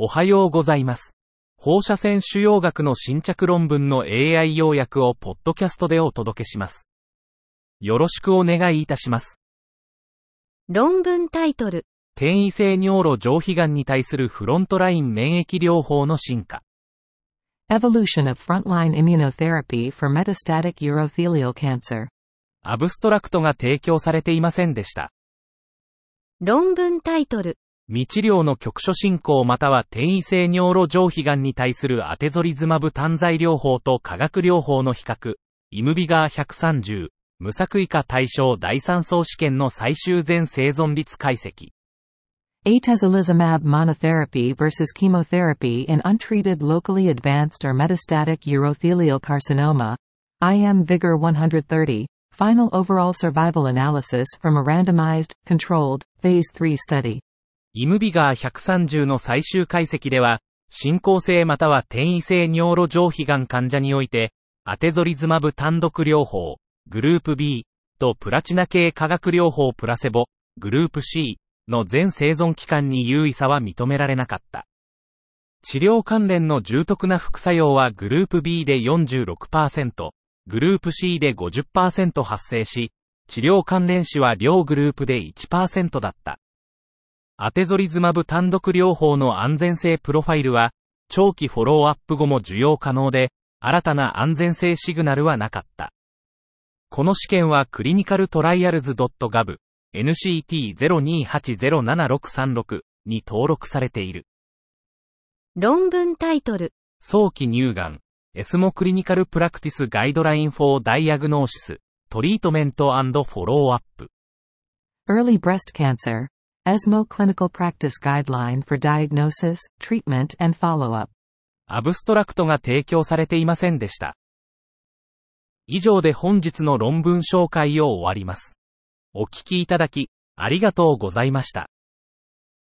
おはようございます。放射線腫瘍学の新着論文の AI 要約をポッドキャストでお届けします。よろしくお願いいたします。論文タイトル、転移性尿路上皮癌に対するフロントライン免疫療法の進化。Evolution of frontline immunotherapy for metastatic urothelial cancer. アブストラクトが提供されていませんでした。論文タイトル、未治療の局所進行または転移性尿路上皮癌に対するアテゾリズマブ単剤療法と化学療法の比較、イムビガー130、無作為化対象第3層試験の最終全生存率解析。Atezolizumab monotherapy versus chemotherapy in untreated locally advanced or metastatic urothelial carcinoma. IM Vigor 130. Final overall survival analysis from a randomized, controlled, phase 3 study. イムビガー130の最終解析では、進行性または転移性尿路上皮癌患者において、アテゾリズマブ単独療法、グループ B とプラチナ系化学療法プラセボ、グループ C の全生存期間に優位さは認められなかった。治療関連の重篤な副作用はグループ B で46%、グループ C で50%発生し、治療関連死は両グループで1%だった。アテゾリズマブ単独療法の安全性プロファイルは、長期フォローアップ後も受容可能で、新たな安全性シグナルはなかった。この試験はクリニカルトライアルズ .gov、NCT02807636 に登録されている。論文タイトル、早期乳がん、 ESMO Clinical Practice Guideline for Diagnosis, Treatment Follow-up。Early breast cancer. ESMO Clinical Practice Guideline for Diagnosis, Treatment and Follow-up. アブストラクトが提供されていませんでした。以上で本日の論文紹介を終わります。お聞きいただき、ありがとうございました。